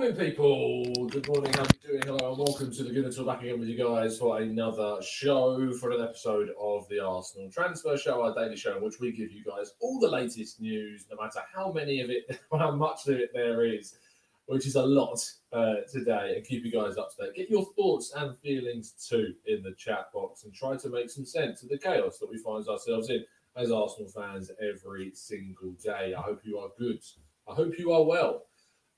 morning, people. Good morning. How are you doing? Hello, and welcome to the Gooner Talk back again with you guys for another show for an episode of the Arsenal Transfer Show, our daily show, in which we give you guys all the latest news, no matter how many of it, how much of it there is, which is a lot uh, today, and keep you guys up to date. Get your thoughts and feelings too in the chat box, and try to make some sense of the chaos that we find ourselves in as Arsenal fans every single day. I hope you are good. I hope you are well.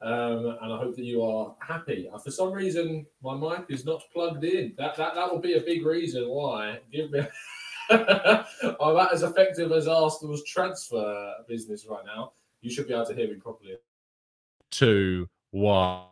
Um, and I hope that you are happy. Uh, for some reason, my mic is not plugged in. That that, that will be a big reason why. Give me. I'm not as effective as Arsenal's transfer business right now. You should be able to hear me properly. Two, one.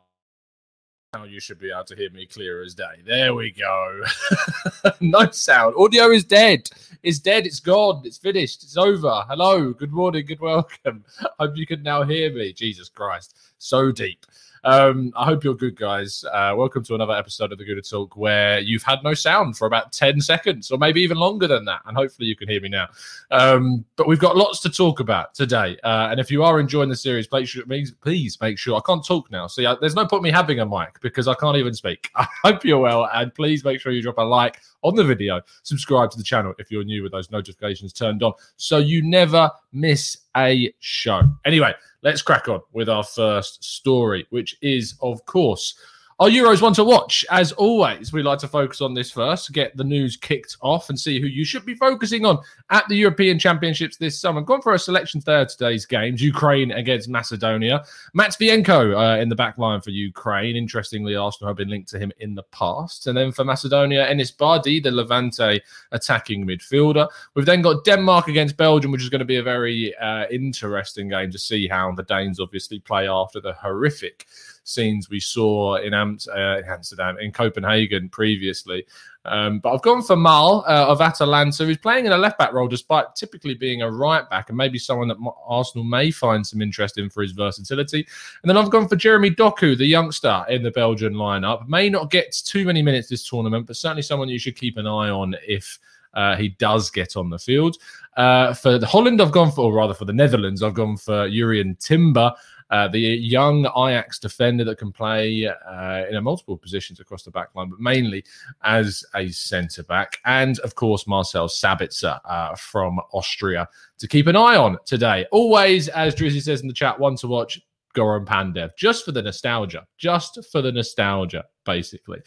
Now you should be able to hear me clear as day. There we go. no sound. Audio is dead. It's dead. It's gone. It's finished. It's over. Hello. Good morning. Good welcome. Hope you can now hear me. Jesus Christ. So deep. Um, I hope you're good, guys. Uh, welcome to another episode of the Gooner Talk where you've had no sound for about 10 seconds or maybe even longer than that. And hopefully you can hear me now. Um, but we've got lots to talk about today. Uh, and if you are enjoying the series, please, please make sure I can't talk now. See, uh, there's no point me having a mic because I can't even speak. I hope you're well. And please make sure you drop a like on the video, subscribe to the channel if you're new with those notifications turned on so you never miss a show. Anyway, let's crack on with our first story, which is, of course, our Euros one to watch. As always, we like to focus on this first, get the news kicked off, and see who you should be focusing on at the European Championships this summer. Gone for a selection there today's games: Ukraine against Macedonia. Matvienko uh, in the back line for Ukraine. Interestingly, Arsenal have been linked to him in the past. And then for Macedonia, Enis Bardhi, the Levante attacking midfielder. We've then got Denmark against Belgium, which is going to be a very uh, interesting game to see how the Danes obviously play after the horrific scenes we saw in uh, Amsterdam, in Copenhagen previously. Um, but I've gone for Maehle uh, of Atalanta, who's playing in a left back role despite typically being a right back, and maybe someone that Arsenal may find some interest in for his versatility. And then I've gone for Jeremy Doku, the youngster in the Belgian lineup. May not get too many minutes this tournament, but certainly someone you should keep an eye on if. Uh, he does get on the field. Uh, for the Holland, I've gone for, or rather for the Netherlands, I've gone for Jurrien Timber, uh, the young Ajax defender that can play uh, in a multiple positions across the back line, but mainly as a centre back. And of course, Marcel Sabitzer uh, from Austria to keep an eye on today. Always, as Drizzy says in the chat, one to watch. Goran Pandev, just for the nostalgia, just for the nostalgia, basically.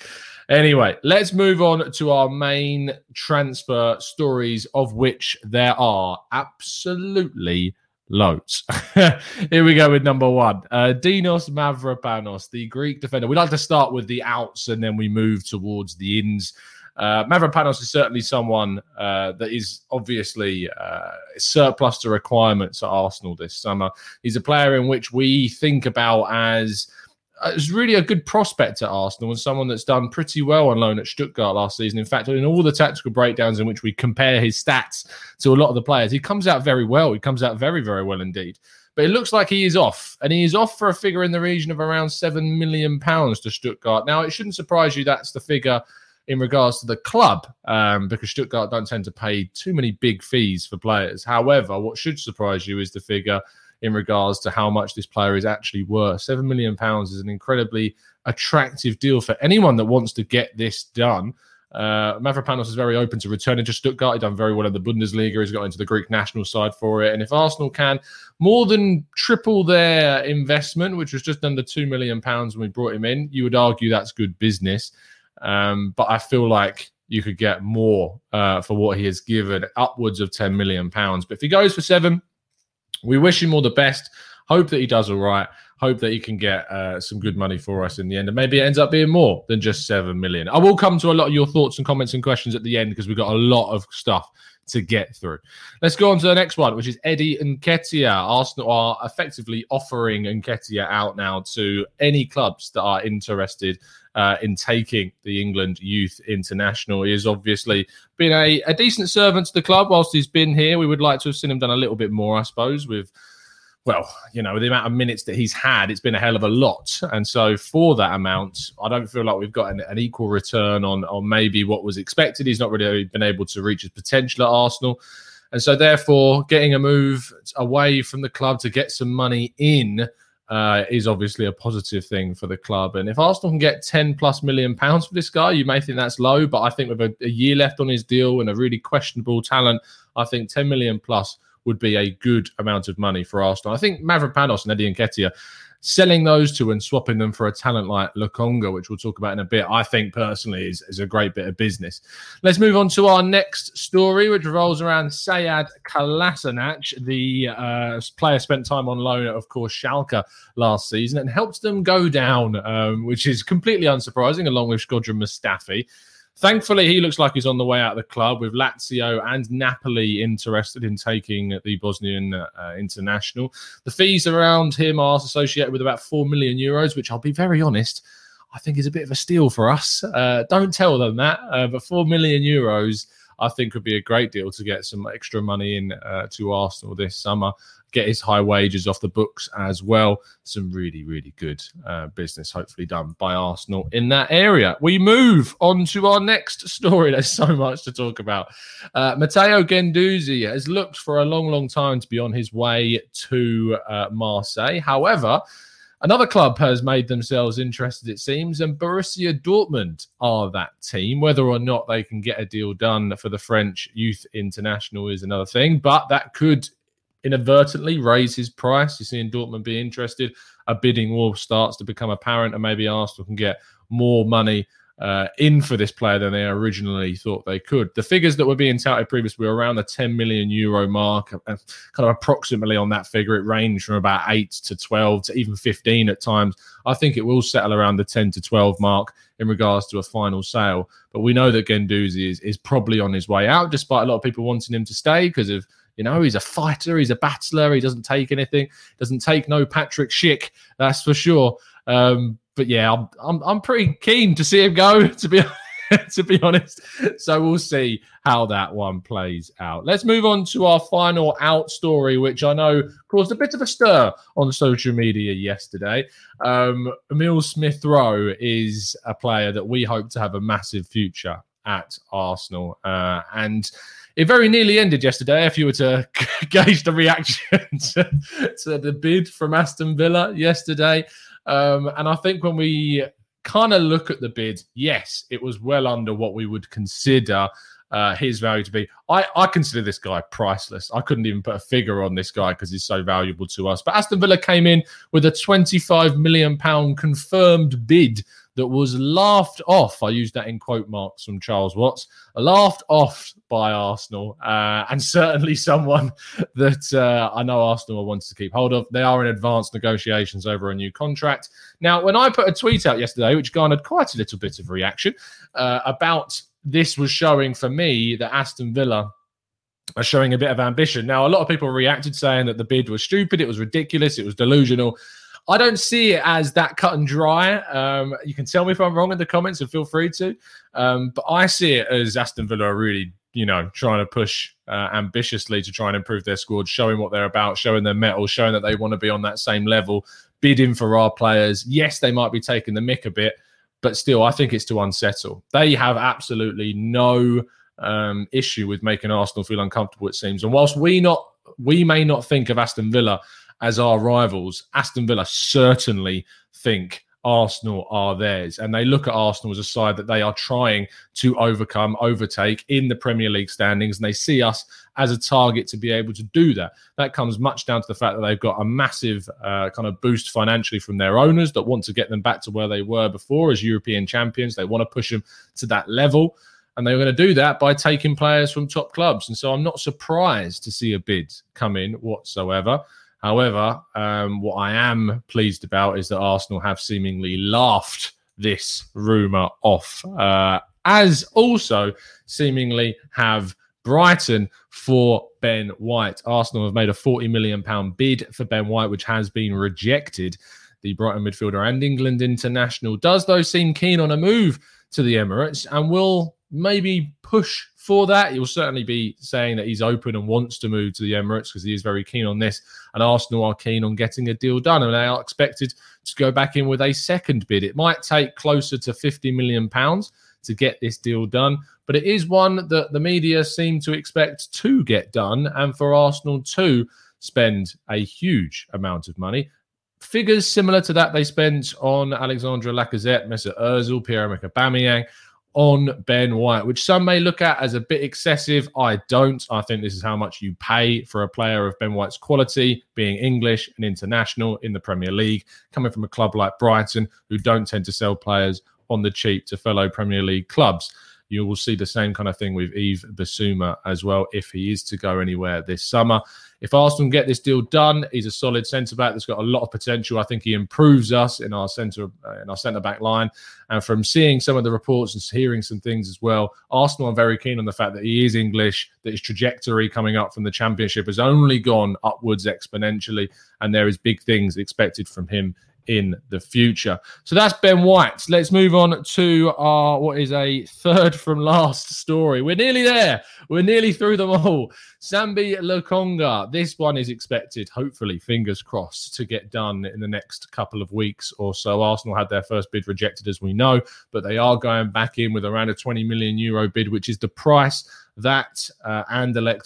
Anyway, let's move on to our main transfer stories, of which there are absolutely loads. Here we go with number one. Uh, Dinos Mavropanos, the Greek defender. We like to start with the outs and then we move towards the ins. Uh, Mavropanos is certainly someone uh, that is obviously uh, surplus to requirements at Arsenal this summer. He's a player in which we think about as is really a good prospect at Arsenal and someone that's done pretty well on loan at Stuttgart last season. In fact, in all the tactical breakdowns in which we compare his stats to a lot of the players, he comes out very well. He comes out very, very well indeed. But it looks like he is off, and he is off for a figure in the region of around seven million pounds to Stuttgart. Now, it shouldn't surprise you that's the figure in regards to the club, um, because Stuttgart don't tend to pay too many big fees for players. However, what should surprise you is the figure in regards to how much this player is actually worth. Seven million pounds is an incredibly attractive deal for anyone that wants to get this done. Uh, Mavropanos is very open to returning to Stuttgart. He's done very well in the Bundesliga. He's got into the Greek national side for it. And if Arsenal can more than triple their investment, which was just under two million pounds when we brought him in, you would argue that's good business. Um, but I feel like you could get more uh, for what he has given, upwards of ten million pounds. But if he goes for seven, we wish him all the best. Hope that he does all right. Hope that you can get uh, some good money for us in the end, and maybe it ends up being more than just seven million. I will come to a lot of your thoughts and comments and questions at the end because we've got a lot of stuff to get through. Let's go on to the next one, which is Eddie Nketiah. Arsenal are effectively offering Nketiah out now to any clubs that are interested uh, in taking the England Youth International. He has obviously been a, a decent servant to the club whilst he's been here. We would like to have seen him done a little bit more, I suppose, with well, you know, the amount of minutes that he's had, it's been a hell of a lot. And so for that amount, I don't feel like we've got an, an, equal return on, on maybe what was expected. He's not really been able to reach his potential at Arsenal. And so therefore, getting a move away from the club to get some money in uh, is obviously a positive thing for the club. And if Arsenal can get 10 plus million pounds for this guy, you may think that's low, but I think with a, a year left on his deal and a really questionable talent, I think 10 million plus would be a good amount of money for Arsenal. I think Mavropanos and Eddie Nketiah, selling those two and swapping them for a talent like Lokonga, which we'll talk about in a bit, I think personally is, is a great bit of business. Let's move on to our next story, which revolves around Sead Kolasinac, the uh, player spent time on loan at, of course, Schalke last season and helped them go down, um, which is completely unsurprising, along with Shkodran Mustafi. Thankfully, he looks like he's on the way out of the club with Lazio and Napoli interested in taking the Bosnian uh, international. The fees around him are associated with about 4 million euros, which I'll be very honest, I think is a bit of a steal for us. Uh, don't tell them that, uh, but 4 million euros. I think would be a great deal to get some extra money in uh, to Arsenal this summer get his high wages off the books as well. Some really, really good uh, business, hopefully done by Arsenal in that area. We move on to our next story. There's so much to talk about. Uh, Matteo Guendouzi has looked for a long, long time to be on his way to uh, Marseille. However, Another club has made themselves interested, it seems, and Borussia Dortmund are that team. Whether or not they can get a deal done for the French youth international is another thing, but that could inadvertently raise his price. You're seeing Dortmund be interested. A bidding war starts to become apparent, and maybe Arsenal can get more money uh, in for this player than they originally thought they could. The figures that were being touted previously were around the 10 million euro mark, kind of approximately on that figure. It ranged from about 8 to 12 to even 15 at times. I think it will settle around the 10 to 12 mark in regards to a final sale. But we know that Guendouzi is, is probably on his way out, despite a lot of people wanting him to stay because of you know, he's a fighter, he's a battler, he doesn't take anything, doesn't take no Patrick Schick, that's for sure. Um, but yeah, I'm, I'm I'm pretty keen to see him go. To be to be honest, so we'll see how that one plays out. Let's move on to our final out story, which I know caused a bit of a stir on social media yesterday. Um, Emil Smith Rowe is a player that we hope to have a massive future at Arsenal, uh, and it very nearly ended yesterday. If you were to gauge the reaction to, to the bid from Aston Villa yesterday, um, and I think when we kind of look at the bid, yes, it was well under what we would consider uh, his value to be. I, I consider this guy priceless. I couldn't even put a figure on this guy because he's so valuable to us. But Aston Villa came in with a 25 million pound confirmed bid that was laughed off. I use that in quote marks from Charles Watts, laughed off by Arsenal, uh, and certainly someone that uh, I know Arsenal wants to keep hold of. They are in advanced negotiations over a new contract. Now, when I put a tweet out yesterday, which garnered quite a little bit of reaction uh, about this, was showing for me that Aston Villa are showing a bit of ambition. Now, a lot of people reacted saying that the bid was stupid, it was ridiculous, it was delusional. I don't see it as that cut and dry. Um, you can tell me if I'm wrong in the comments and feel free to. Um, but I see it as Aston Villa are really you know, trying to push uh, ambitiously to try and improve their squad, showing what they're about, showing their mettle, showing that they want to be on that same level, bidding for our players. Yes, they might be taking the mick a bit, but still, I think it's to unsettle. They have absolutely no um, issue with making Arsenal feel uncomfortable. It seems, and whilst we not we may not think of Aston Villa as our rivals, Aston Villa certainly think Arsenal are theirs. And they look at Arsenal as a side that they are trying to overcome, overtake in the Premier League standings. And they see us as a target to be able to do that. That comes much down to the fact that they've got a massive uh, kind of boost financially from their owners that want to get them back to where they were before as European champions. They want to push them to that level. And they were going to do that by taking players from top clubs. And so I'm not surprised to see a bid come in whatsoever. However, um, what I am pleased about is that Arsenal have seemingly laughed this rumour off, uh, as also seemingly have Brighton for Ben White. Arsenal have made a £40 million bid for Ben White, which has been rejected. The Brighton midfielder and England international does, though, seem keen on a move to the Emirates and will maybe push for that. He'll certainly be saying that he's open and wants to move to the Emirates because he is very keen on this. And Arsenal are keen on getting a deal done. And they are expected to go back in with a second bid. It might take closer to 50 million pounds to get this deal done, but it is one that the media seem to expect to get done and for Arsenal to spend a huge amount of money. Figures similar to that they spent on Alexandre Lacazette, Mesut Ozil, Pierre-Emerick Aubameyang, on Ben White, which some may look at as a bit excessive. I don't. I think this is how much you pay for a player of Ben White's quality, being English and international in the Premier League, coming from a club like Brighton, who don't tend to sell players on the cheap to fellow Premier League clubs. You will see the same kind of thing with Yves Bissouma as well if he is to go anywhere this summer. If Arsenal get this deal done, he's a solid centre back that's got a lot of potential. I think he improves us in our centre uh, in our centre back line. And from seeing some of the reports and hearing some things as well, Arsenal are very keen on the fact that he is English, that his trajectory coming up from the Championship has only gone upwards exponentially, and there is big things expected from him in the future. So that's Ben White. Let's move on to our what is a third from last story. We're nearly there. We're nearly through them all. Sambi Lokonga. This one is expected, hopefully, fingers crossed, to get done in the next couple of weeks or so. Arsenal had their first bid rejected, as we know, but they are going back in with around a 20 million euro bid, which is the price that uh,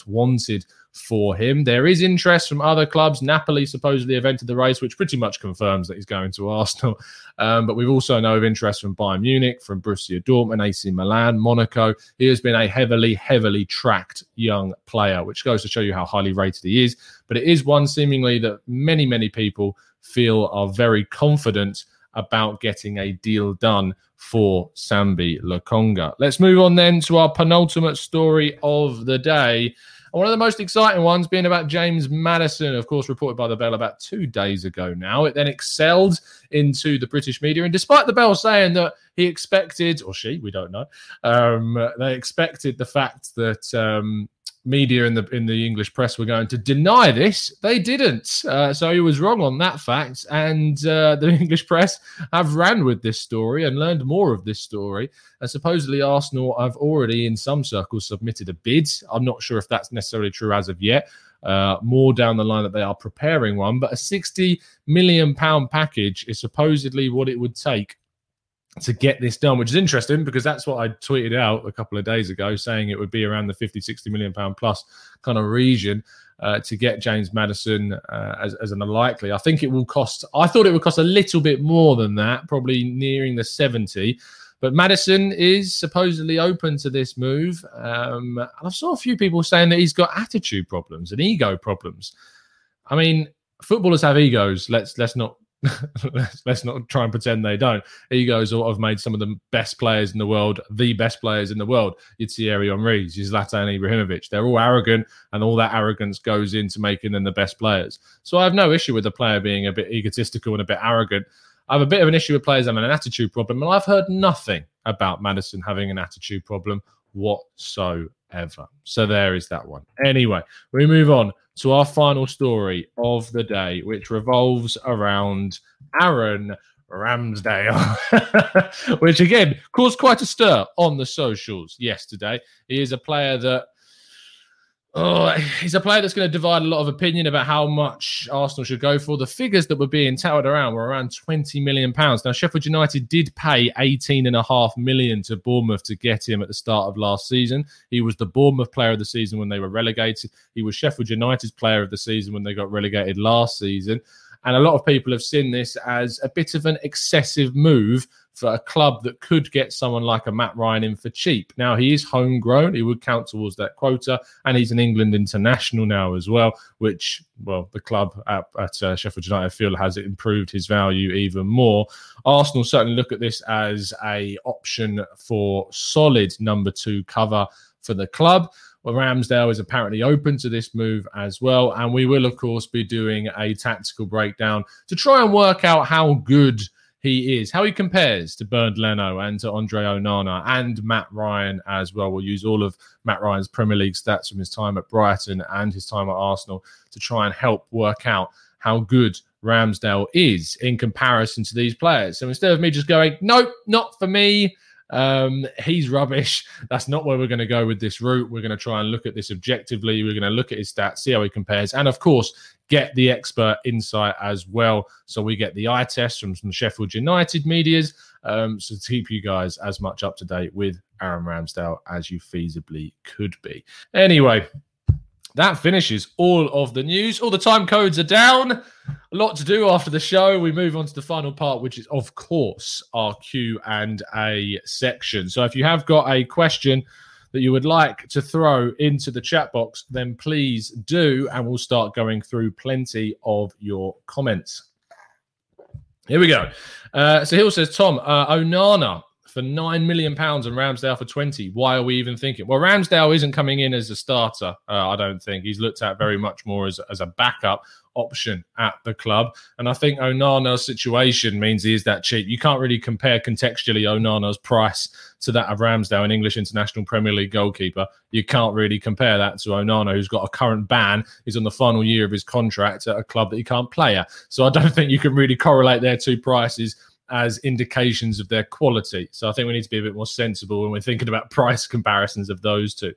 wanted for him. There is interest from other clubs. Napoli supposedly have entered the race, which pretty much confirms that he's going to Arsenal. Um, but we've also know of interest from Bayern Munich, from Borussia Dortmund, AC Milan, Monaco. He has been a heavily, heavily tracked young player, which goes to show you how highly rated he is. But it is one seemingly that many, many people feel are very confident about getting a deal done for Sambi Lokonga. Let's move on then to our penultimate story of the day. One of the most exciting ones being about James Maddison, of course, reported by the Bell about two days ago now. It then excelled into the British media. And despite the Bell saying that he expected, or she, we don't know, um, they expected the fact that um, media in the in the English press were going to deny this. They didn't. Uh, so he was wrong on that fact, and uh, the English press have ran with this story and learned more of this story. And supposedly Arsenal have already, in some circles, submitted a bid. I'm not sure if that's necessarily true as of yet. Uh, more down the line that they are preparing one, but a 60 million pound package is supposedly what it would take to get this done, which is interesting because that's what I tweeted out a couple of days ago, saying it would be around the 50, 60 million pound plus kind of region uh, to get James Maddison uh, as, as an unlikely. I think it will cost, I thought it would cost a little bit more than that, probably nearing the 70. But Maddison is supposedly open to this move. Um, and I saw a few people saying that he's got attitude problems and ego problems. I mean, footballers have egos. Let's let's not let's, let's not try and pretend they don't. Egos have made some of the best players in the world, the best players in the world. You'd see Thierry Henry, Zlatan Ibrahimovic. They're all arrogant, and all that arrogance goes into making them the best players. So I have no issue with the player being a bit egotistical and a bit arrogant. I have a bit of an issue with players having an attitude problem, and I've heard nothing about Maddison having an attitude problem whatsoever. So there is that one. Anyway, we move on to our final story of the day, which revolves around Aaron Ramsdale, which again caused quite a stir on the socials yesterday. He is a player that Oh, he's a player that's going to divide a lot of opinion about how much Arsenal should go for. The figures that were being touted around were around 20 million pounds. Now, Sheffield United did pay 18 and a half million to Bournemouth to get him at the start of last season. He was the Bournemouth player of the season when they were relegated. He was Sheffield United's player of the season when they got relegated last season. And a lot of people have seen this as a bit of an excessive move for a club that could get someone like a Matt Ryan in for cheap. Now, he is homegrown. He would count towards that quota. And he's an England international now as well, which, well, the club at, at uh, Sheffield United feel has improved his value even more. Arsenal certainly look at this as a option for solid number two cover for the club. Ramsdale is apparently open to this move as well. And we will, of course, be doing a tactical breakdown to try and work out how good he is, how he compares to Bernd Leno and to Andre Onana and Matt Ryan as well. We'll use all of Matt Ryan's Premier League stats from his time at Brighton and his time at Arsenal to try and help work out how good Ramsdale is in comparison to these players. So instead of me just going, nope, not for me, um, he's rubbish. That's not where we're going to go with this route. We're going to try and look at this objectively. We're going to look at his stats, see how he compares, and of course, get the expert insight as well. So we get the eye test from some Sheffield United medias. Um, so to keep you guys as much up to date with Aaron Ramsdale as you feasibly could be. Anyway, that finishes all of the news. All the time codes are down. A lot to do after the show. We move on to the final part, which is, of course, our Q and A section. So, if you have got a question that you would like to throw into the chat box, then please do, and we'll start going through plenty of your comments. Here we go. Uh, so Hill says, Tom, uh, Onana for nine million pounds and Ramsdale for twenty. Why are we even thinking? Well, Ramsdale isn't coming in as a starter. Uh, I don't think he's looked at very much more as, as a backup option at the club. And I think Onana's situation means he is that cheap. You can't really compare contextually Onana's price to that of Ramsdale, an English international Premier League goalkeeper. You can't really compare that to Onana, who's got a current ban. He's on the final year of his contract at a club that he can't play at. So I don't think you can really correlate their two prices as indications of their quality. So I think we need to be a bit more sensible when we're thinking about price comparisons of those two.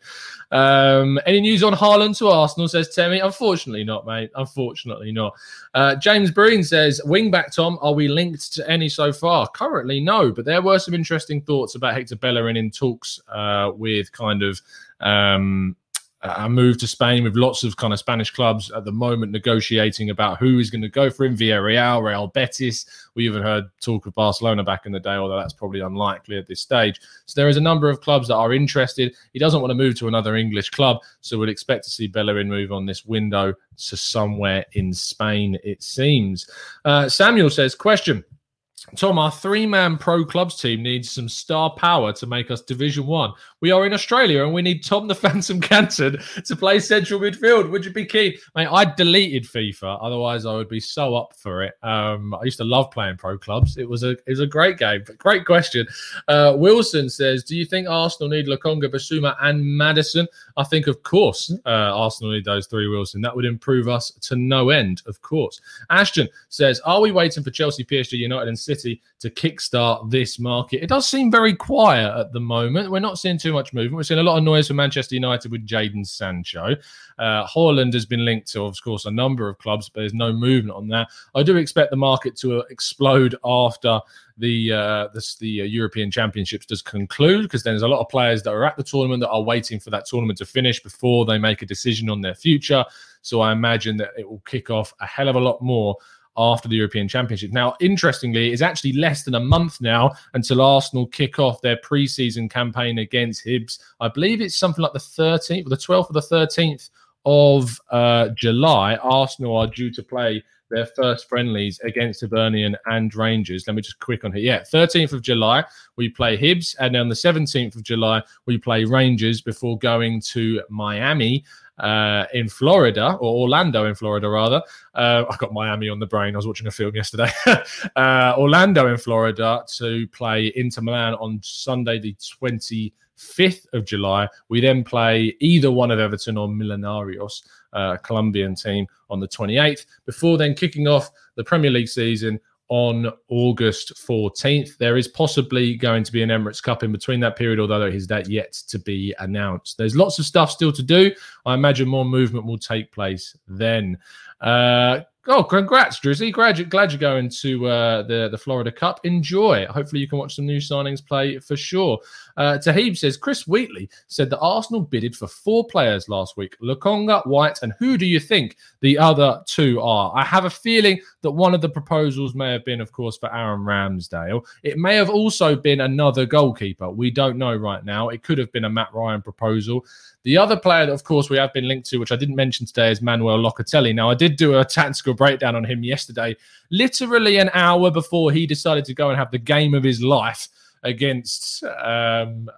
Um, any news on Haaland to Arsenal, says Temi? Unfortunately not, mate. Unfortunately not. Uh, James Breen says, wingback Tom, are we linked to any so far? Currently, no, but there were some interesting thoughts about Hector Bellerin in talks uh, with kind of um, a move to Spain with lots of kind of Spanish clubs at the moment negotiating about who is going to go for him via Real, Real Betis. We even heard talk of Barcelona back in the day, although that's probably unlikely at this stage. So there is a number of clubs that are interested. He doesn't want to move to another English club, so we'd expect to see Bellerin move on this window to somewhere in Spain, it seems. Uh, Samuel says, question. Tom, our three-man pro clubs team needs some star power to make us Division One. We are in Australia and we need Tom the Phantom Canton to play central midfield. Would you be keen, mate? I deleted FIFA, otherwise I would be so up for it. Um, I used to love playing pro clubs. It was a it was a great game. But great question. Uh, Wilson says, "Do you think Arsenal need Lokonga, Bissouma, and Maddison?" I think, of course, uh, Arsenal need those three. Wilson, that would improve us to no end. Of course. Ashton says, "Are we waiting for Chelsea, PSG, United, and City to kickstart this market?" It does seem very quiet at the moment. We're not seeing too much movement. We're seeing a lot of noise from Manchester United with Jadon Sancho. Uh, Haaland has been linked to, of course, a number of clubs, but there's no movement on that. I do expect the market to explode after the uh, this, the uh, European Championships does conclude, because then there's a lot of players that are at the tournament that are waiting for that tournament to finish before they make a decision on their future. So I imagine that it will kick off a hell of a lot more after the European Championship. Now, interestingly, it's actually less than a month now until Arsenal kick off their pre-season campaign against Hibs. I believe it's something like the 13th, or the 12th or the 13th of uh, July. Arsenal are due to play their first friendlies against Hibernian and Rangers. Let me just quick on here. Yeah, 13th of July, we play Hibs. And on the 17th of July, we play Rangers before going to Miami uh, in Florida or Orlando in Florida rather. Uh, I got Miami on the brain. I was watching a film yesterday. uh, Orlando in Florida to play Inter Milan on Sunday the 25th of July. We then play either one of Everton or Millonarios, uh, Colombian team, on the 28th. Before then kicking off the Premier League season on August 14th. There is possibly going to be an Emirates Cup in between that period, although it is that yet to be announced. There's lots of stuff still to do. I imagine more movement will take place then. Uh, Oh, congrats, Drizzy. Glad, glad you're going to uh, the, the Florida Cup. Enjoy. Hopefully, you can watch some new signings play for sure. Uh, Tahib says Chris Wheatley said that Arsenal bidded for four players last week Lokonga, White, and who do you think the other two are? I have a feeling that one of the proposals may have been, of course, for Aaron Ramsdale. It may have also been another goalkeeper. We don't know right now. It could have been a Matt Ryan proposal. The other player that, of course, we have been linked to, which I didn't mention today, is Manuel Locatelli. Now, I did do a tactical breakdown on him yesterday, literally an hour before he decided to go and have the game of his life against um,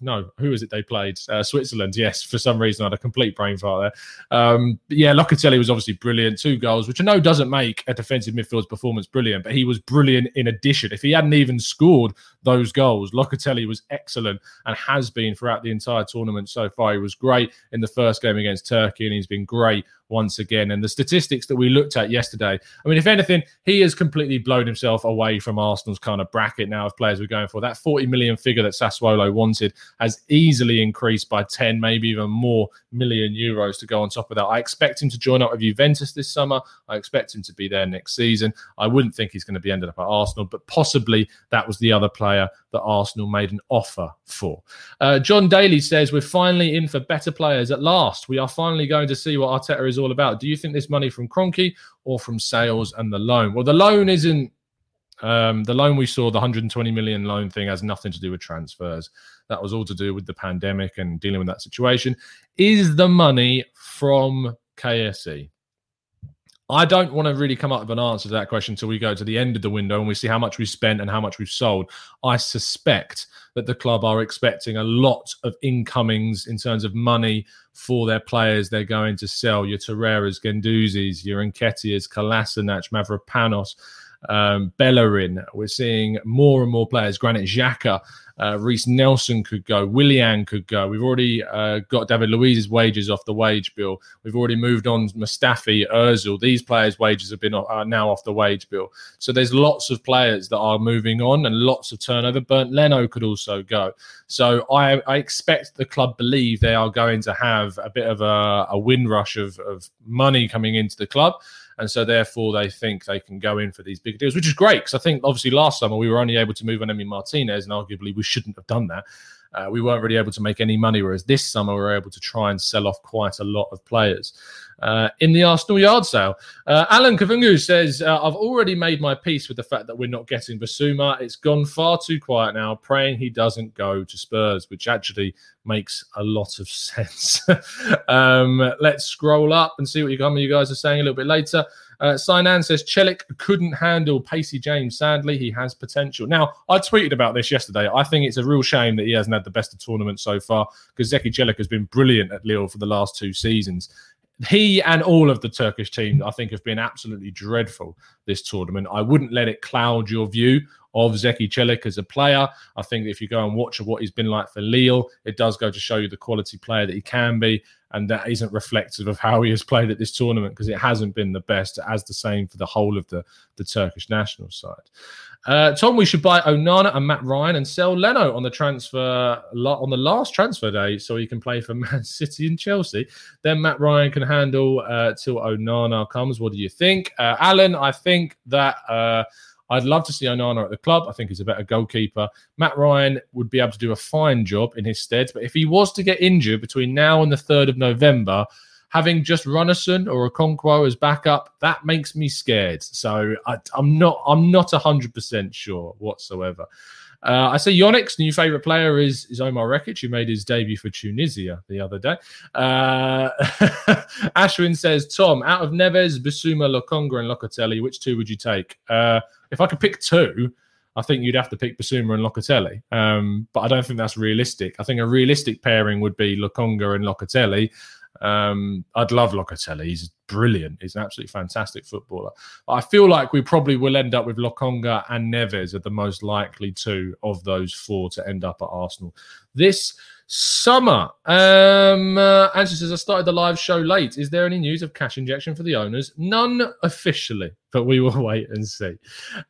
no, who is it they played? Uh, Switzerland. Yes, for some reason I had a complete brain fart there. Um, yeah, Locatelli was obviously brilliant. Two goals, which I know doesn't make a defensive midfield's performance brilliant, but he was brilliant in addition. If he hadn't even scored those goals, Locatelli was excellent and has been throughout the entire tournament so far. He was great in the first game against Turkey, and he's been great once again. And the statistics that we looked at yesterday, I mean, if anything, he has completely blown himself away from Arsenal's kind of bracket now of players we're going for. That 40 million figure that Sassuolo wanted has easily increased by 10, maybe even more million euros to go on top of that. I expect him to join up with Juventus this summer. I expect him to be there next season. I wouldn't think he's going to be ended up at Arsenal, but possibly that was the other player that Arsenal made an offer for. Uh, John Daly says, We're finally in for better players at last. We are finally going to see what Arteta is all about. Do you think this money from Kroenke or from sales and the loan? Well, the loan isn't um, the loan we saw, the 120 million loan thing, has nothing to do with transfers. That was all to do with the pandemic and dealing with that situation. Is the money from KSE? I don't want to really come up with an answer to that question until we go to the end of the window and we see how much we spent and how much we've sold. I suspect that the club are expecting a lot of incomings in terms of money for their players they're going to sell. Your Torreiras, Guendouzis, your Nketiahs, Kolasinac, Mavropanos um, Bellerin. We're seeing more and more players. Granit Xhaka, uh, Reiss Nelson could go. Willian could go. We've already uh, got David Luiz's wages off the wage bill. We've already moved on Mustafi, Özil. These players' wages have been are now off the wage bill. So there's lots of players that are moving on and lots of turnover. Bernd Leno could also go. So I, I expect the club believe they are going to have a bit of a, a wind rush of, of money coming into the club and so therefore they think they can go in for these big deals, which is great because I think obviously last summer we were only able to move on Emi Martinez, and arguably we shouldn't have done that. Uh, we weren't really able to make any money, whereas this summer we were able to try and sell off quite a lot of players uh, in the Arsenal yard sale. Uh, Alan Kavungu says, uh, I've already made my peace with the fact that we're not getting Bissouma. It's gone far too quiet now, praying he doesn't go to Spurs, which actually makes a lot of sense. um, let's scroll up and see what you, you guys are saying a little bit later. Uh, Sinan says Celik couldn't handle Pacey James. Sadly, he has potential. Now, I tweeted about this yesterday. I think it's a real shame that he hasn't had the best of tournament so far because Zeki Celik has been brilliant at Lille for the last two seasons. He and all of the Turkish team, I think, have been absolutely dreadful this tournament. I wouldn't let it cloud your view of Zeki Celik as a player. I think if you go and watch what he's been like for Lille, it does go to show you the quality player that he can be. And that isn't reflective of how he has played at this tournament because it hasn't been the best, as the same for the whole of the, the Turkish national side. Uh, Tom, we should buy Onana and Matt Ryan and sell Leno on the transfer on the last transfer day, so he can play for Man City and Chelsea. Then Matt Ryan can handle uh, till Onana comes. What do you think, uh, Alan? I think that uh, I'd love to see Onana at the club. I think he's a better goalkeeper. Matt Ryan would be able to do a fine job in his stead. But if he was to get injured between now and the 3rd of November, having just Runarsson or Okonkwo as backup, that makes me scared. So I, am not I'm not 100% sure whatsoever. Uh, I say Yonik's new favourite player is, is Omar Rekik, who made his debut for Tunisia the other day. Uh, Ashwin says, Tom, out of Neves, Bissouma, Lokonga, and Locatelli, which two would you take? Uh, if I could pick two, I think you'd have to pick Bissouma and Locatelli. Um, but I don't think that's realistic. I think a realistic pairing would be Lokonga and Locatelli. Um, I'd love Locatelli. He's brilliant. He's an absolutely fantastic footballer. I feel like we probably will end up with Lokonga and Neves are the most likely two of those four to end up at Arsenal. This Summer. Um, uh, Answer says, I started the live show late. Is there any news of cash injection for the owners? None officially, but we will wait and see.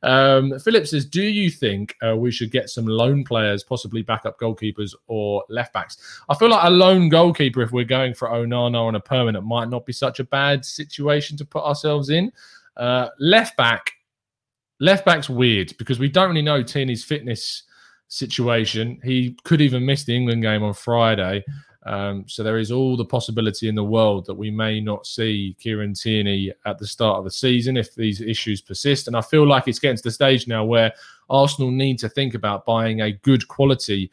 Um, Philip says, Do you think uh, we should get some loan players, possibly backup goalkeepers or left backs? I feel like a loan goalkeeper, if we're going for Onana on a permanent, might not be such a bad situation to put ourselves in. Uh, left back, left back's weird because we don't really know Tierney's fitness situation. He could even miss the England game on Friday. Um, so there is all the possibility in the world that we may not see Kieran Tierney at the start of the season if these issues persist. And I feel like it's getting to the stage now where Arsenal need to think about buying a good quality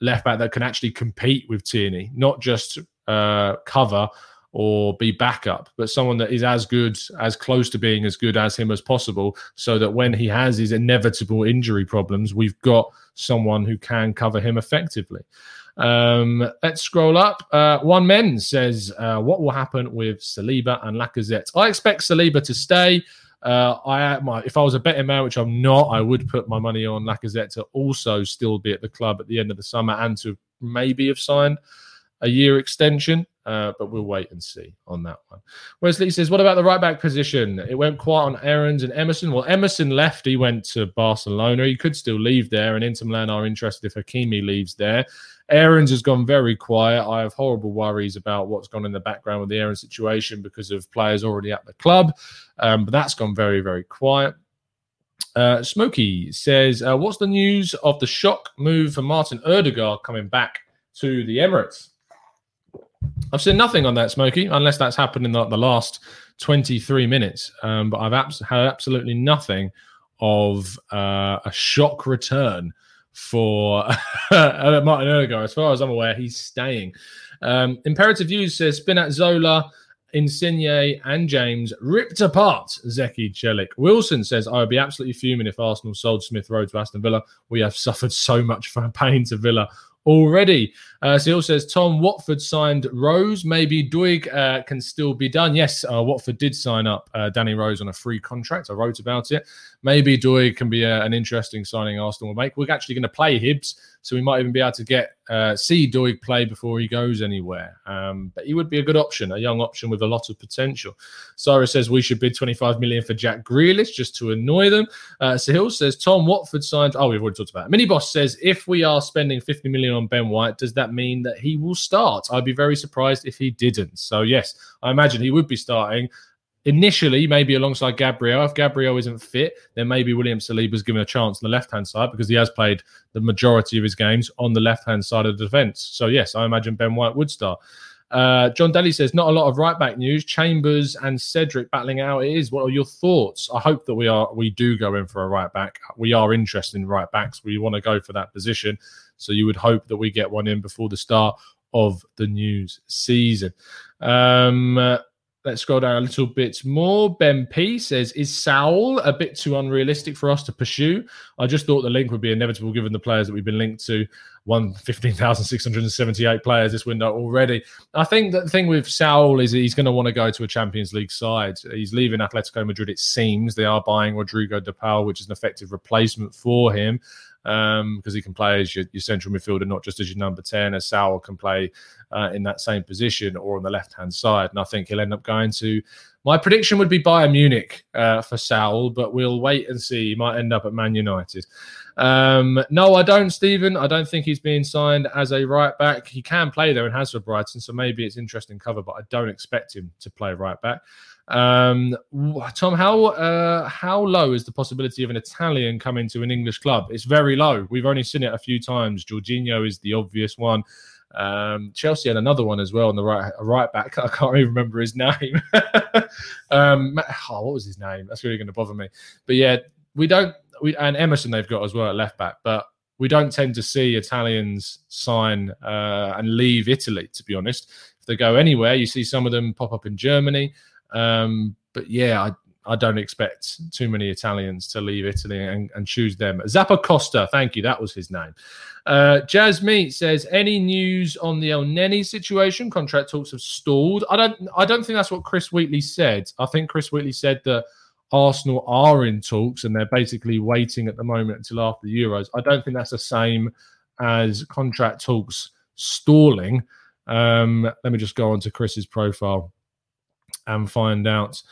left back that can actually compete with Tierney, not just uh, cover or be backup, but someone that is as good, as close to being as good as him as possible, so that when he has his inevitable injury problems, we've got someone who can cover him effectively. Um, let's scroll up. Uh, One Men says, uh, "What will happen with Saliba and Lacazette?" I expect Saliba to stay. Uh, I my, if I was a betting man, which I'm not, I would put my money on Lacazette to also still be at the club at the end of the summer and to maybe have signed a year extension. Uh, but we'll wait and see on that one. Wesley says, What about the right back position? It went quiet on Aarons and Emerson. Well, Emerson left. He went to Barcelona. He could still leave there, and Inter Milan are interested if Hakimi leaves there. Aarons has gone very quiet. I have horrible worries about what's gone in the background with the Aaron situation because of players already at the club. Um, but that's gone very, very quiet. Uh, Smokey says, uh, What's the news of the shock move for Martin Odegaard coming back to the Emirates? I've seen nothing on that, Smokey, unless that's happened in the, the last 23 minutes. Um, but I've abs- had absolutely nothing of uh, a shock return for Martin Odegaard. As far as I'm aware, he's staying. Um, Imperative Views says Spinazzola, Insigne, and James ripped apart Zeki Celik. Wilson says, I would be absolutely fuming if Arsenal sold Smith Rowe to Aston Villa. We have suffered so much pain to Villa already. Uh, also says Tom Watford signed Rose. Maybe Doig uh, can still be done. Yes, uh, Watford did sign up uh, Danny Rose on a free contract. I wrote about it. Maybe Doig can be a, uh, an interesting signing Arsenal will make. We're actually going to play Hibs, so we might even be able to get uh, see Doig play before he goes anywhere. Um, but he would be a good option, a young option with a lot of potential. Cyrus says we should bid 25 million for Jack Grealish just to annoy them. Uh, Sahil says Tom Watford signed. Oh, we've already talked about it. Mini Boss says if we are spending 50 million on Ben White, does that mean that he will start? I'd be very surprised if he didn't. So yes, I imagine he would be starting initially maybe alongside Gabriel. If Gabriel isn't fit, then maybe William Saliba's given a chance on the left hand side because he has played the majority of his games on the left hand side of the defence. So yes, I imagine Ben White would start. Uh, John Daly says not a lot of right back news. Chambers and Cedric battling out. It is. What are your thoughts? I hope that we are we do go in for a right back. We are interested in right backs. We want to go for that position. So you would hope that we get one in before the start of the news season. Um, Let's scroll down a little bit more. Ben P says, Is Saul a bit too unrealistic for us to pursue? I just thought the link would be inevitable given the players that we've been linked to. One 15,678 players this window already. I think that the thing with Saul is he's going to want to go to a Champions League side. He's leaving Atletico Madrid, it seems. They are buying Rodrigo de Paul, which is an effective replacement for him because um, he can play as your, your, central midfielder, not just as your number 10, as Saul can play uh, in that same position or on the left hand side. And I think he'll end up going to. My prediction would be Bayern Munich uh, for Saul, but we'll wait and see. He might end up at Man United. Um, no, I don't, Stephen. I don't think he's being signed as a right back. He can play there and has for Brighton, so maybe it's interesting cover, but I don't expect him to play right back. Um, Tom, how uh, how low is the possibility of an Italian coming to an English club? It's very low. We've only seen it a few times. Jorginho is the obvious one. Um, Chelsea had another one as well on the right right back. I can't even remember his name. um, oh, what was his name? That's really going to bother me. But yeah, we don't. We and Emerson they've got as well at left back, but we don't tend to see Italians sign uh, and leave Italy. To be honest, if they go anywhere, you see some of them pop up in Germany. Um, but yeah, I, I don't expect too many Italians to leave Italy and, and choose them. Zappacosta, thank you. That was his name. Uh, Jazz Meat says, any news on the El Elneny situation? Contract talks have stalled. I don't. I don't think that's what Chris Wheatley said. I think Chris Wheatley said that Arsenal are in talks and they're basically waiting at the moment until after the Euros. I don't think that's the same as contract talks stalling. Um, let me just go on to Chris's profile and find out.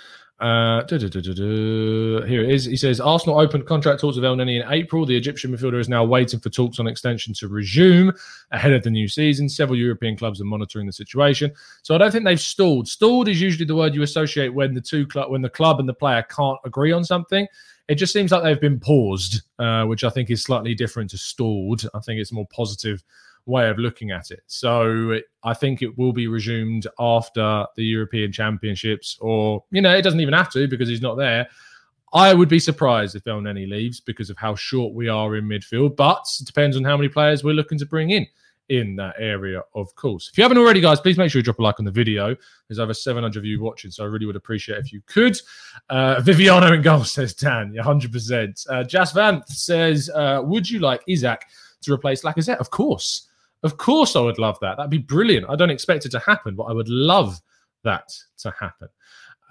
Uh. Here it is. He says Arsenal opened contract talks with Elneny in April. The Egyptian midfielder is now waiting for talks on extension to resume ahead of the new season. Several European clubs are monitoring the situation. So I don't think they've stalled. Stalled is usually the word you associate when the two club, when the club and the player can't agree on something. It just seems like they've been paused, uh, which I think is slightly different to stalled. I think it's more positive way of looking at it. So I think it will be resumed after the European Championships, or you know, it doesn't even have to because he's not there. I would be surprised if Elneny leaves because of how short we are in midfield, but it depends on how many players we're looking to bring in in that area, of course. If you haven't already, guys, please make sure you drop a like on the video. There's over 700 of you watching, so I really would appreciate if you could. Uh, Viviano in goal says Dan, yeah, 100%. Uh, Jas Vanth says, uh, Would you like Isak to replace Lacazette? Of course. Of course, I would love that. That'd be brilliant. I don't expect it to happen, but I would love that to happen.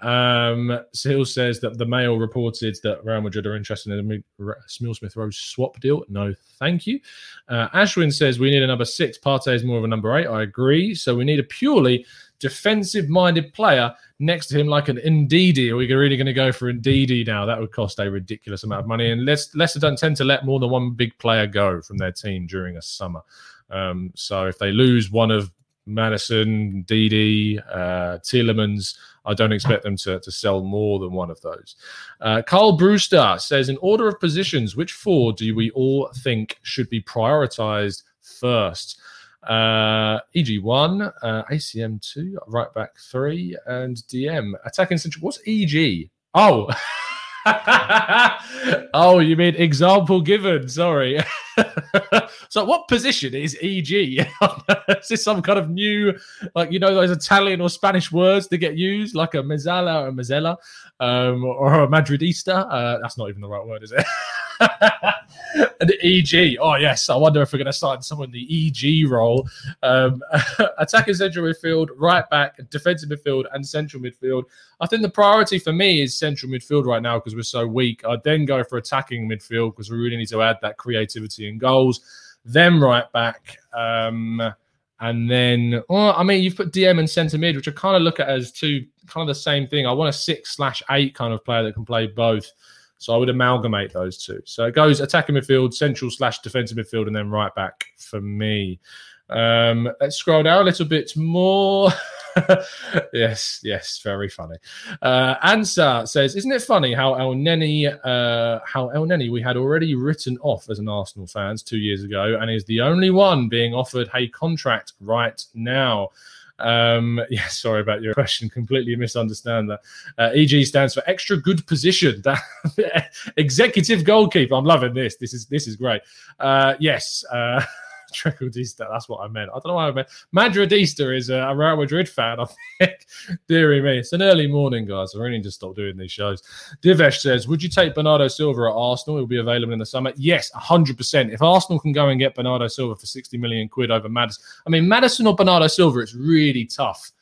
Um, says that the Mail reported that Real Madrid are interested in a Smil Smith Rowe swap deal. No, thank you. Uh, Ashwin says we need a number six. Partey is more of a number eight. I agree. So we need a purely defensive minded player next to him, like an Ndidi. Are we really going to go for Ndidi now? That would cost a ridiculous amount of money. And Leicester don't tend to let more than one big player go from their team during a summer. Um, so if they lose one of Maddison, Ndidi, uh, Tielemans. I don't expect them to, to sell more than one of those. Uh, Carl Brewster says, in order of positions, which four do we all think should be prioritized first? Uh, EG1, uh, ACM2, right back 3, and DM. Attacking central. What's EG? Oh, oh, you mean example given? Sorry. so, what position is EG? is this some kind of new, like you know, those Italian or Spanish words that get used, like a mezzala or a um, or a madridista? Uh, that's not even the right word, is it? an EG. Oh yes, I wonder if we're going to sign someone in the EG role. Um, attacking central midfield, right back, defensive midfield, and central midfield. I think the priority for me is central midfield right now because we're so weak. I'd then go for attacking midfield because we really need to add that creativity and goals. Then right back. Um, and then, well, I mean, you've put DM and centre mid, which I kind of look at as two kind of the same thing. I want a six slash eight kind of player that can play both. So I would amalgamate those two. So it goes attacking midfield, central slash defensive midfield, and then right back for me. Um, let's scroll down a little bit more. yes, yes, very funny. Uh, Ansa says, "Isn't it funny how Elneny, uh, how Elneny we had already written off as an Arsenal fans two years ago, and is the only one being offered a contract right now." Um, yeah, sorry about your question. Completely misunderstand that. Uh, EG stands for extra good position. That executive goalkeeper. I'm loving this. This is this is great. Uh, yes. Uh, Trequartista. That's what I meant. I don't know why I meant. Madridista is a, Real Madrid fan, I think. Deary me. It's an early morning, guys. I really need to stop doing these shows. Divesh says, Would you take Bernardo Silva at Arsenal? He'll be available in the summer. Yes, 100%. If Arsenal can go and get Bernardo Silva for 60 million quid over Maddison, I mean, Maddison or Bernardo Silva, it's really tough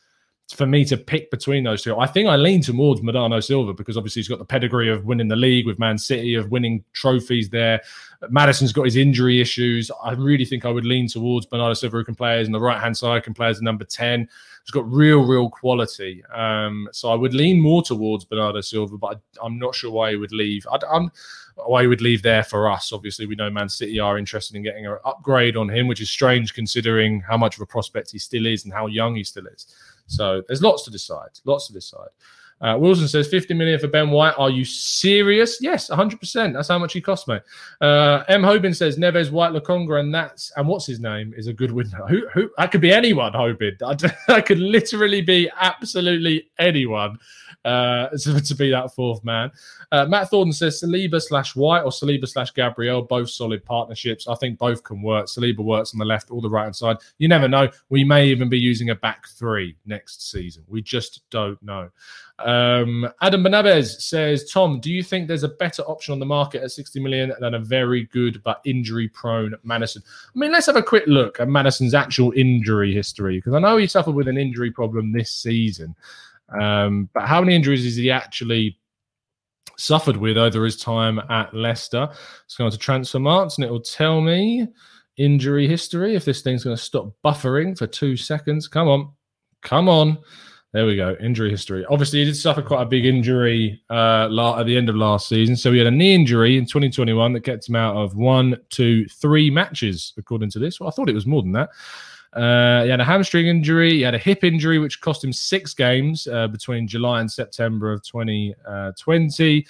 for me to pick between those two. I think I lean towards Bernardo Silva because obviously he's got the pedigree of winning the league with Man City, of winning trophies there. Maddison's got his injury issues. I really think I would lean towards Bernardo Silva, who can play as the right hand side, can play as number 10. He's got real, real quality. Um, so I would lean more towards Bernardo Silva, but I, am not sure why he would leave. I, I'm why he would leave there for us. Obviously, we know Man City are interested in getting an upgrade on him, which is strange considering how much of a prospect he still is and how young he still is. So there's lots to decide. Lots to decide. Uh, Wilson says 50 million for Ben White. Are you serious? Yes, 100%. That's how much he cost, mate. Uh, M. Hobin says Neves, White, Lokonga, and that's and what's his name is a good winner. Who, who that could be anyone, Hobin. That could literally be absolutely anyone uh, to, to, be that fourth man. Uh, Matt Thornton says Saliba slash White or Saliba slash Gabriel, both solid partnerships. I think both can work. Saliba works on the left or the right hand side. You never know. We may even be using a back three next season. We just don't know. Um, Adam Benabez says, Tom, do you think there's a better option on the market at 60 million than a very good but injury prone Maddison? I mean, let's have a quick look at Maddison's actual injury history because I know he suffered with an injury problem this season. Um, but how many injuries has he actually suffered with over his time at Leicester? Let's go on to Transfermarkt and it will tell me injury history. If this thing's going to stop buffering for two seconds, come on, come on. There we go. Injury history. Obviously, he did suffer quite a big injury uh, at the end of last season. So he had a knee injury in 2021 that kept him out of one, two, three matches, according to this. Well, I thought it was more than that. Uh, he had a hamstring injury. He had a hip injury, which cost him six games uh, between July and September of 2020.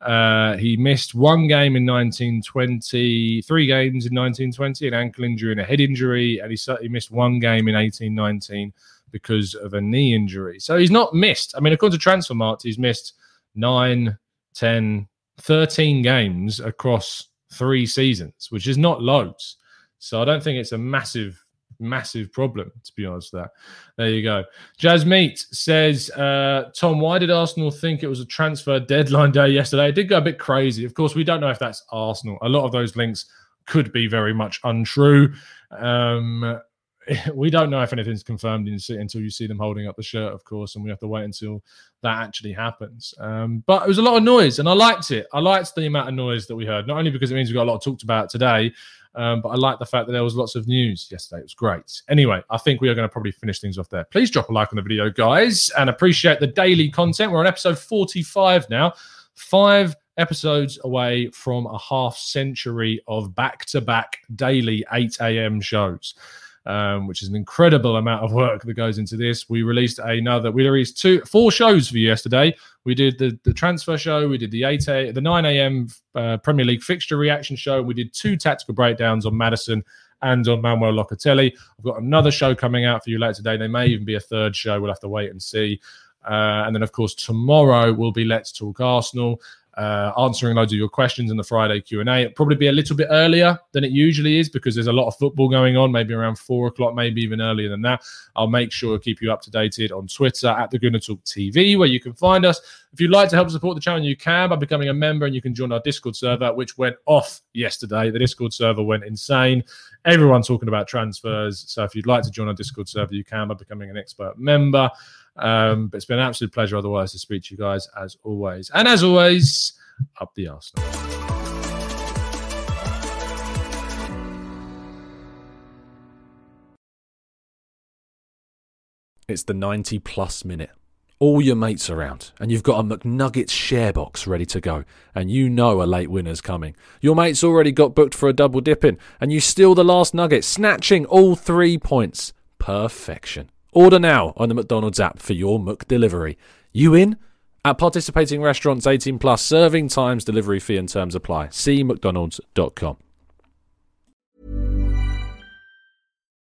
Uh, he missed one game in 1920, three games in 1920, an ankle injury and a head injury, and he, he missed one game in 1819 because of a knee injury. So he's not missed. I mean, according to Transfermarkt, he's missed 9, 10, 13 games across three seasons, which is not loads. So I don't think it's a massive, massive problem, to be honest. That there you go. Jazz Meat says, uh, Tom, why did Arsenal think it was a transfer deadline day yesterday? It did go a bit crazy. Of course, we don't know if that's Arsenal. A lot of those links could be very much untrue. Um, we don't know if anything's confirmed until you see them holding up the shirt, of course, and we have to wait until that actually happens. Um, but it was a lot of noise, and I liked it. I liked the amount of noise that we heard, not only because it means we got a lot talked about today, um, but I like the fact that there was lots of news yesterday. It was great. Anyway, I think we are going to probably finish things off there. Please drop a like on the video, guys, and appreciate the daily content. We're on episode 45 now, five episodes away from a half century of back to back daily 8 a.m. shows um, which is an incredible amount of work that goes into this. We released another, we released two, four shows for you yesterday. We did the, the transfer show, we did the 8 a, the 9 a.m. Uh, Premier League fixture reaction show, we did two tactical breakdowns on Maddison and on Manuel Locatelli. I've got another show coming out for you later today. There may even be a third show. We'll have to wait and see. Uh, and then, of course, tomorrow will be Let's Talk Arsenal uh, answering loads of your questions in the Friday Q and A. It'll probably be a little bit earlier than it usually is because there's a lot of football going on. Maybe around four o'clock, maybe even earlier than that. I'll make sure to keep you up to date on Twitter at the Gooner Talk TV, where you can find us. If you'd like to help support the channel, you can by becoming a member, and you can join our Discord server, which went off yesterday. The Discord server went insane. Everyone talking about transfers. So if you'd like to join our Discord server, you can by becoming an expert member. Um, but it's been an absolute pleasure otherwise to speak to you guys as always. And as always, up the Arsenal. It's the 90 plus minute. All your mates around, and you've got a McNuggets share box ready to go, and you know a late winner's coming. Your mate's already got booked for a double dipping, and you steal the last nugget, snatching all three points. Perfection. Order now on the McDonald's app for your McDelivery. You in? At participating restaurants 18 plus, serving times, delivery fee and terms apply. See mcdonalds.com.